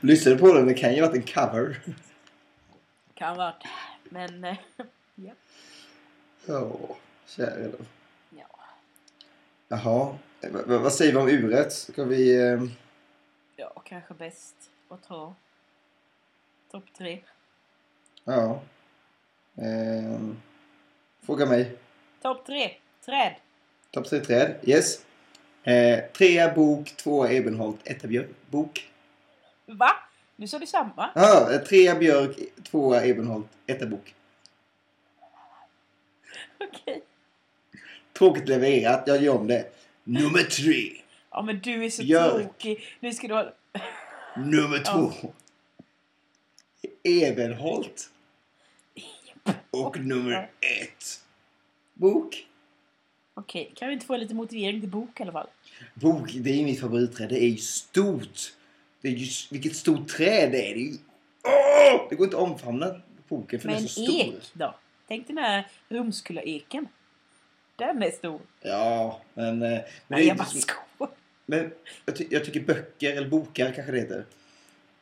Lyssnade på den, det kan ju ha varit en cover. Kan varit. Men eh, (laughs) ja. Ja, kära då. ja. Jaha. Eh, v- vad säger vi om uret? Ska vi... Eh, Ja, kanske bäst att ta topp tre. ja. Eh, fråga mig. Topp tre, träd. Topp tre träd. Yes. Eh, trea bok, tvåa Ebenholt, etta björk. Bok. Va? Nu sa du samma? Ja, eh, trea björk, tvåa Ebenholt, etta bok. Okej. Tråkigt levererat, jag gör om det. Nummer tre. Ja men du är så Gör. tråkig. Nu ska du ha... Nummer (laughs) Ja. två. Ebenholt. Och nummer ett. Bok. Okej, kan vi inte få lite motivering till bok i alla fall? Bok, det är ju mitt favoritträd. Det är ju stort. Det är ju, vilket stort träd det är. Det, är ju, Åh! det går inte att omfamna boken för Men den en är så stor. ek då? Tänk den här Rumskulla-eken. Den är stor. Ja, men... eh, men, det Nej, är jag bara skojar. men jag, ty jag tycker böcker, eller bokar kanske det heter.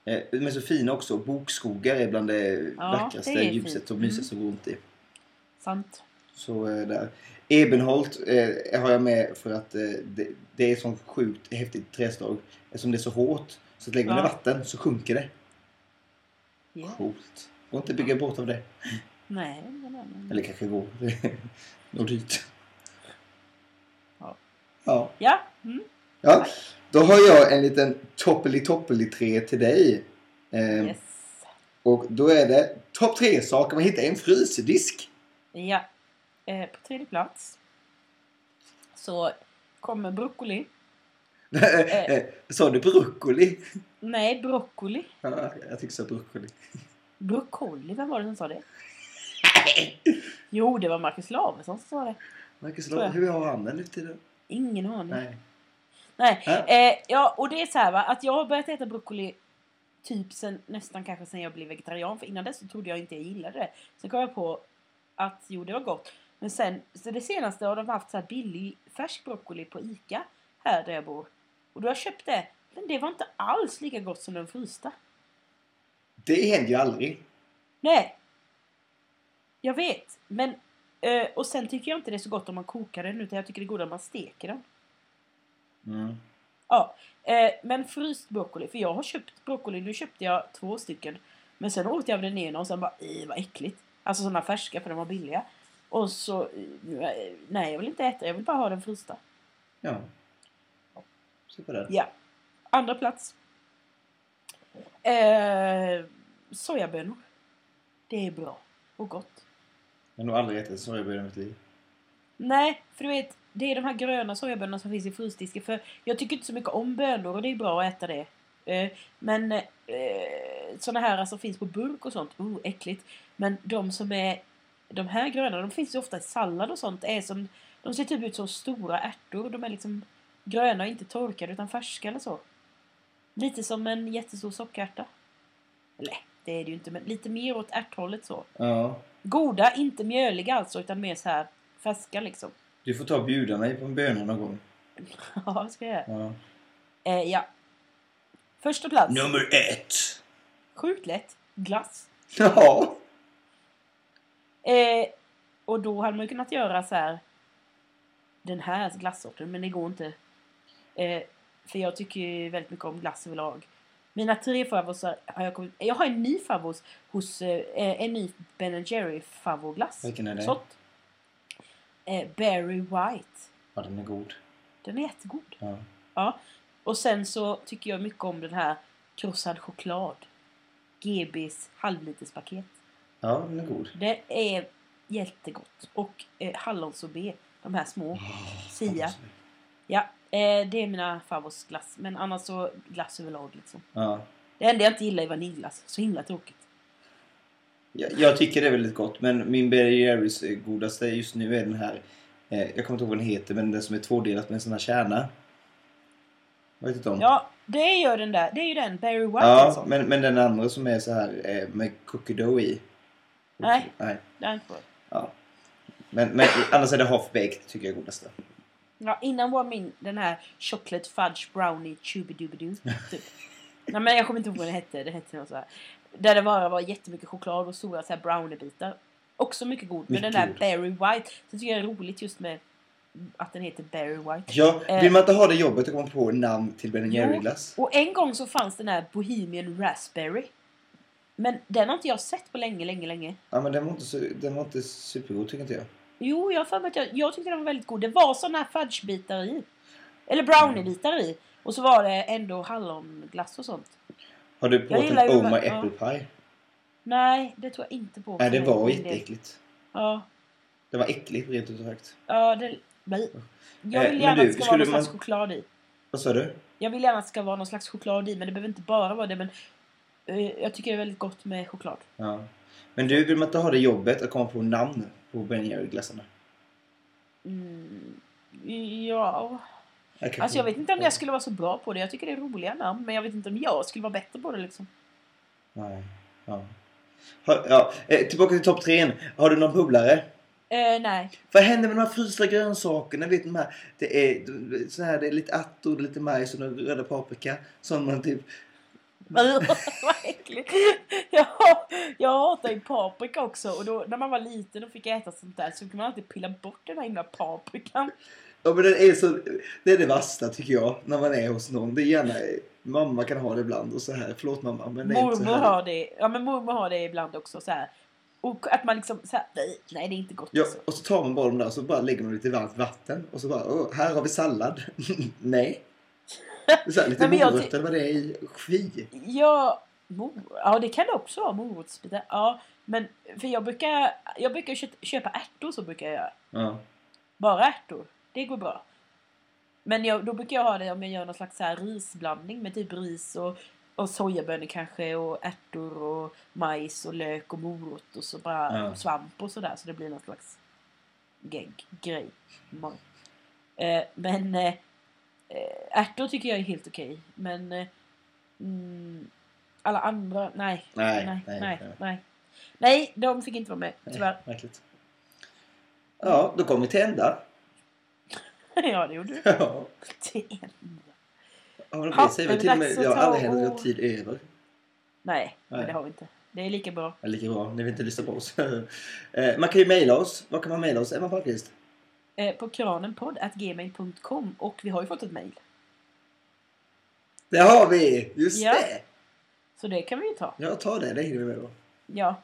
Eh, de är så fina också. Bokskogar är bland det Ja, vackraste, det är ljuset och mysigaste att gå runt i. Sant. Så eh, där. Ebenholt eh, har jag med för att eh, det, det är sånt sjukt häftigt träslag. Eftersom det är så hårt. Så att lägger man det i Ja. vatten så sjunker det. Ja. Coolt. Går inte bygga båt av det. Nej, men, men. Eller kanske går. (laughs) Nog dyrt. Ja. Ja. Ja. Mm. ja. Då har jag en liten toppeli toppeli tre till dig. Eh, Yes. Och då är det topp tre saker man hittar i en frysdisk. Ja. Eh, på tredje plats så kommer broccoli. (laughs) Eh, Sa du broccoli? Nej, broccoli. Ja, jag tycker så broccoli. Broccoli, vem var det som sa det? Jo, det var Marcus Lavesson som sa det. Marcus Tror jag. Hur har han den nu till tiden? Ingen aning. Nej. Nej. Ja. Eh, ja, och det är så här va, att jag har börjat äta broccoli typ sen, nästan kanske sen jag blev vegetarian. För innan dess så trodde jag inte jag gillade det. Sen kom jag på att jo, det var gott. Men sen, så det senaste har de haft så här billig färsk broccoli på Ica här där jag bor. Och då har jag köpt det. Men det var inte alls lika gott som den frysta. Det händer ju aldrig. Nej. Jag vet. Men, eh, och sen tycker jag inte det är så gott om man kokar den utan jag tycker det är godare om man steker den. Mm. Ja, eh, men fryst broccoli. För jag har köpt broccoli. Nu köpte jag två stycken. Men sen åt jag den ena och sen bara, i vad äckligt. Alltså sådana färska för de var billiga. Och så, nej jag vill inte äta, jag vill bara ha den frysta. Ja. Se på den. Ja. Andra plats. Eh, sojabönor. Det är bra och gott. Jag har nog aldrig ätit sojabönor i mitt liv. Nej, för du vet, det är de här gröna sojabönorna som finns i frysdisken. För jag tycker inte så mycket om bönor och det är bra att äta det. Eh, men eh, såna här som finns på burk och sånt, oh äckligt. Men de som är, de här gröna, de finns ju ofta i sallad och sånt. Är som, de ser typ ut som stora ärtor. De är liksom gröna och inte torkade utan färska eller så. Lite som en jättestor sockerärta. Eller, det är det ju inte, men lite mer åt ärthållet så. Ja. Goda, inte mjöliga alltså, utan mer så här färska liksom. Du får ta och bjuda mig på en bönor någon gång. (laughs) Ja, det ska jag göra. Ja. Eh, ja. Första plats. Nummer ett. Sjukt lätt. Glass. Ja. Eh, och då hade man ju kunnat göra så här. Den här glassorten, men det går inte. Eh, för jag tycker ju väldigt mycket om glass överlag. Mina tre favorisar har jag kommit... Jag har en ny favorit hos... Eh, en ny Ben Jerry favoritglass. Vilken är det? Sort. Eh, Berry White. Ja, den är god. Den är jättegod. Ja. Ja. Och sen så tycker jag mycket om den här krossad choklad. GBs halvliterspaket. Ja, den är god. Det är jättegott. Och eh, hallonsorbet. De här små. Sia. Ja, eh, det är mina favoritglass. Men annars så glass överlag liksom. Ja. Det enda jag inte gillar är vaniljglass. Så himla tråkigt. Jag, jag tycker det är väldigt gott, men min Ben Jerrys eh, godaste just nu är den här. Eh, jag kommer inte ihåg vad den heter, men den som är tvådelat med en sån här kärna. Jag vet inte om. Ja, det gör den där. Det är ju den. Barry White Ja, alltså. men, men den andra som är så här eh, med cookie dough i. Nej. Nej. Det är inte bra. Ja. Men, men annars är det half baked tycker jag är godaste. Ja, innan var min den här chocolate fudge brownie chubidubidoo. Typ. Nej men jag kommer inte ihåg vad den hette. Det hette något så här. Där det bara var jättemycket choklad och stora så här browniebitar. Också mycket god. Men Mycket den där god. Berry White. Så tycker jag det är roligt just med att den heter Berry White. Ja, Eh. vill man inte ha det jobbet att komma på namn till Ben Jo. Jerry-glass? Och en gång så fanns den här Bohemian Raspberry. Men den har inte jag sett på länge, länge, länge. Ja, men den var inte, den var inte supergod tycker inte jag. Jo, jag har för mig att jag, jag tyckte den var väldigt god. Det var såna här fudgebitar i. Eller browniebitar i. Och så var det ändå hallonglass och sånt. Har du Jag provat gillar ju Oh My ja. Apple Pie? Nej, det tror jag inte på. Nej, det för var min del. jätteäckligt. Ja, Det var äckligt rent ut sagt. ja det... Nej. Jag Eh, vill men gärna du, att det ska vara någon slags man- choklad i. Vad sa du? Jag vill gärna att det ska vara någon slags choklad i, men det behöver inte bara vara det. Men eh, jag tycker det är väldigt gott med choklad. Ja. Men du, vill man inte ha det jobbet att komma på namn på Ben Jerry-glassarna? Mm, ja... kanske- Alltså jag vet inte om jag skulle vara så bra på det. Jag tycker det är roliga namn. Men jag vet inte om jag skulle vara bättre på det liksom. Nej. Ja. Ha, ja. Eh, tillbaka till topp tre. Har du någon bubblare? Eh, nej. Vad händer med de här frysta grönsakerna? Vet de här, det är så här, det är lite är lite majs och röda paprika. Som man typ... (laughs) Vad äckligt. Jag, jag hatar ju paprika också. Och då, när man var liten och fick äta sånt där så kunde man alltid pilla bort den här himla paprikan. Ja men den är så... Det är det värsta tycker jag. När man är hos någon. Det är gärna... Mamma kan ha det ibland och så här. Förlåt mamma men det är inte så Mormor här. har det. Ja men mormor har det ibland också så här. Och att man liksom så här, nej, nej det är inte gott Ja, alltså. och så tar man bara de där och så bara lägger man lite varmt vatten. Och så bara, här har vi sallad. (laughs) Nej. Så här, lite jag morötter, vad det är i. Fy. Ja, mor, ja det kan det också vara. Morotsbitar. Ja, men för jag brukar, jag brukar kö- köpa ärtor så brukar jag göra. Ja. Bara ärtor. Det går bra. Men jag, då brukar jag ha det om jag gör någon slags så här risblandning med typ ris och, och sojabönor kanske och ärtor och majs och lök och morot och så bara Ja. svamp och sådär så det blir någon slags gegg, grej. Mat. Eh, men eh, ärtor tycker jag är helt okej. Men eh, mm, alla andra, nej. Nej, nej, nej, nej, nej. nej. Nej, de fick inte vara med tyvärr. Märkligt. Ja, då kommer vi till ända. (laughs) ja, det gjorde du. Ja. Till ända. Ja, men Ja, väl det till och med, jag har aldrig har och- tid över. Nej, Nej. det har vi inte. Det är lika bra. Är lika bra, ni vill inte lyssna på oss. (laughs) Eh, man kan ju mejla oss. Vad kan man mejla oss? Emma Palmqvist? Eh, på kranenpodd.gmail.com och vi har ju fått ett mejl. Det har vi! Just Ja. det! Så det kan vi ju ta. Jag tar det, det hinner vi med då. Ja.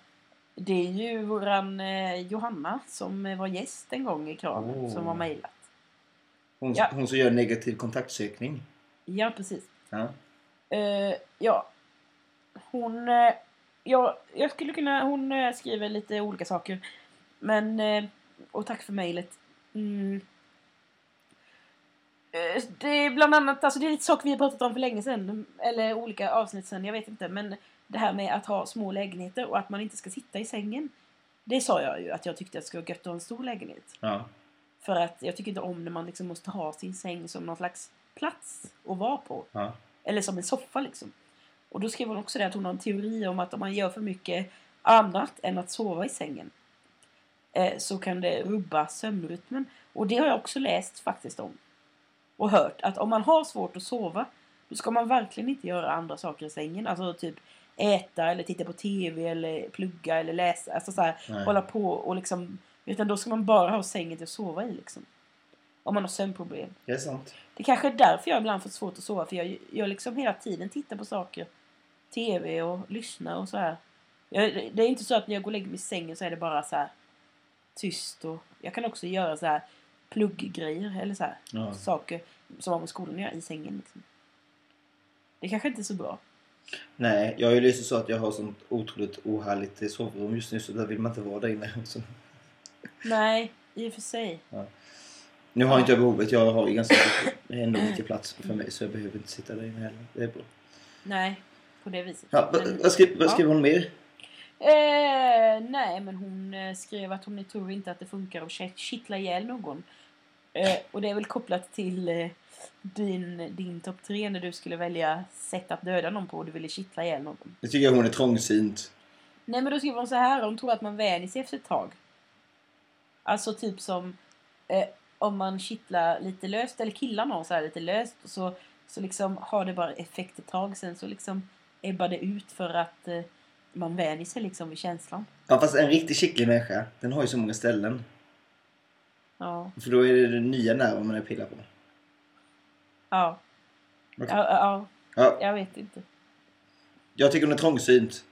Det är ju våran eh, Johanna som var gäst en gång i kranen Oh. som har mejlat. Hon, Ja. hon som gör negativ kontaktsökning. Ja, precis. Ja. Eh, ja. Hon... Eh, ja, jag skulle kunna... Hon eh, skriver lite olika saker. Men... Och tack för mejlet. Mm. Eh, Det är bland annat, alltså det är lite saker vi har pratat om för länge sedan. Eller olika avsnitt sedan, jag vet inte. Men det här med att ha små lägenheter och att man inte ska sitta i sängen. Det sa jag ju att jag tyckte att det skulle vara gött att ha en stor lägenhet. Ja. För att jag tycker inte om när man liksom måste ha sin säng som någon slags plats att vara på. Ja. Eller som en soffa liksom. Och då skrev hon också det att hon har en teori om att om man gör för mycket annat än att sova i sängen. Eh, så kan det rubba sömnrytmen. Och det har jag också läst faktiskt om. Och hört att om man har svårt att sova. Då ska man verkligen inte göra andra saker i sängen. Alltså typ äta eller titta på TV eller plugga eller läsa. Alltså så här, Nej. hålla på och liksom. Utan då ska man bara ha sängen till att sova i liksom. Om man har sömnproblem. Det är sant. Det kanske är därför jag ibland får svårt att sova. För jag, jag liksom hela tiden tittar på saker. TV och lyssnar och så här. Jag, det är inte så att när jag går och lägger mig i sängen så är det bara så här tyst. Och jag kan också göra så här plugggrejer eller så här. Ja. Saker som har med skolan att göra i sängen. Liksom. Det kanske inte är så bra. Nej, jag är ju liksom så att jag har sånt otroligt ohärligt sovrum just nu så där vill man inte vara där inne. (laughs) Så. Nej, i och för sig. Nu har inte jag behovet. Jag har ju ganska ändå mycket plats för mig så jag behöver inte sitta där inne heller. Det är bra. Nej, på det viset. Ja, vad, Men- vad, skri, vad ja. skriver hon mer? Eh, nej, men hon eh, skrev att hon tror inte att det funkar att kittla ihjäl någon. Eh, och det är väl kopplat till eh, din, din topp tre när du skulle välja sätt att döda någon på och du ville kittla ihjäl någon. Jag tycker hon är trångsynt. Nej men då skriver hon så här, hon tror att man vänjer sig efter ett tag. Alltså typ som eh, om man kittlar lite löst eller killar någon så här lite löst så, så liksom har det bara effekt ett tag sen så liksom ebbar det ut för att eh, man vänjer sig liksom vid känslan. Ja fast en riktigt skicklig människa, den har ju så många ställen. Ja. För då är det den nya nerven man är pillar på. Ja. Okej. Ja, ja, Ja, jag vet inte. jag tycker hon är trångsynt.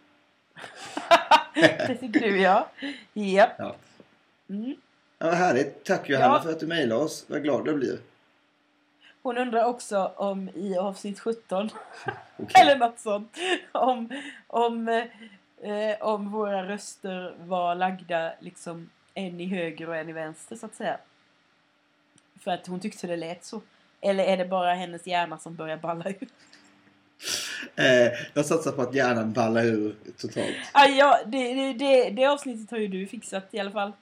(laughs) Det tycker du ja. Japp. Ja. Mm. Ja, vad härligt. Tack Johanna Ja. för att du mejlade oss. Vad glad jag blir. Hon undrar också om i avsnitt 17 (laughs) Okej. eller något sånt om, om, eh, om våra röster var lagda liksom en i höger och en i vänster så att säga. För att hon tyckte det lät så. Eller är det bara hennes hjärna som börjar balla ur? (laughs) Eh, jag satsar på att hjärnan ballar ur totalt. Ah, ja, det, det, det, det avsnittet har ju du fixat i alla fall.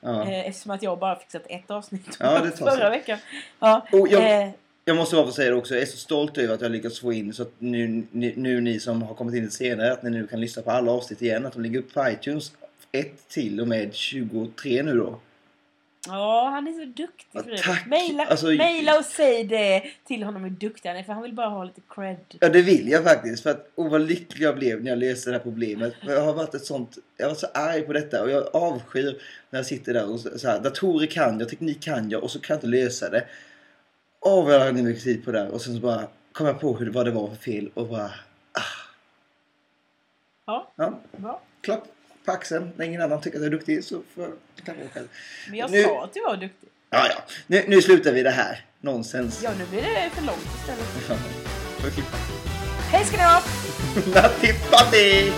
Ja. Eh, eftersom att jag bara fixat ett avsnitt Ja, det tar (laughs) förra sig. veckan. Ja, Och jag- eh, Jag måste bara få säga det också. Jag är så stolt över att jag lyckats få in så att nu, nu, nu ni som har kommit in lite senare att ni nu kan lyssna på alla avsnitt igen. Att de ligger upp på iTunes. 1 till och med 23 nu då. Ja, han är så duktig Fredrik. tack. Maila, Alltså- maila och säg det till honom hur duktig han är för han vill bara ha lite cred. Ja det vill jag faktiskt. För att, oh, vad lycklig jag blev när jag löste det här problemet. För (laughs) jag har varit ett sånt, jag har varit så arg på detta och jag avskyr när jag sitter där och så, här, datorer kan jag, teknik kan jag och så kan jag inte lösa det. Åh vad jag ner mycket tid på det och sen så bara kom jag på hur, vad det var för fel och bara, Ja, ja, bra. klapp på axeln. När ingen annan tycker att jag är duktig så får jag klappa mig själv. Men jag Nu- sa att du var duktig. Ja, ja. Nu, nu slutar vi det här. Nonsens. Ja, nu blir det för långt istället. (laughs) Ja. Får klippa? Hej ska ni ha! (laughs) Natti Patti!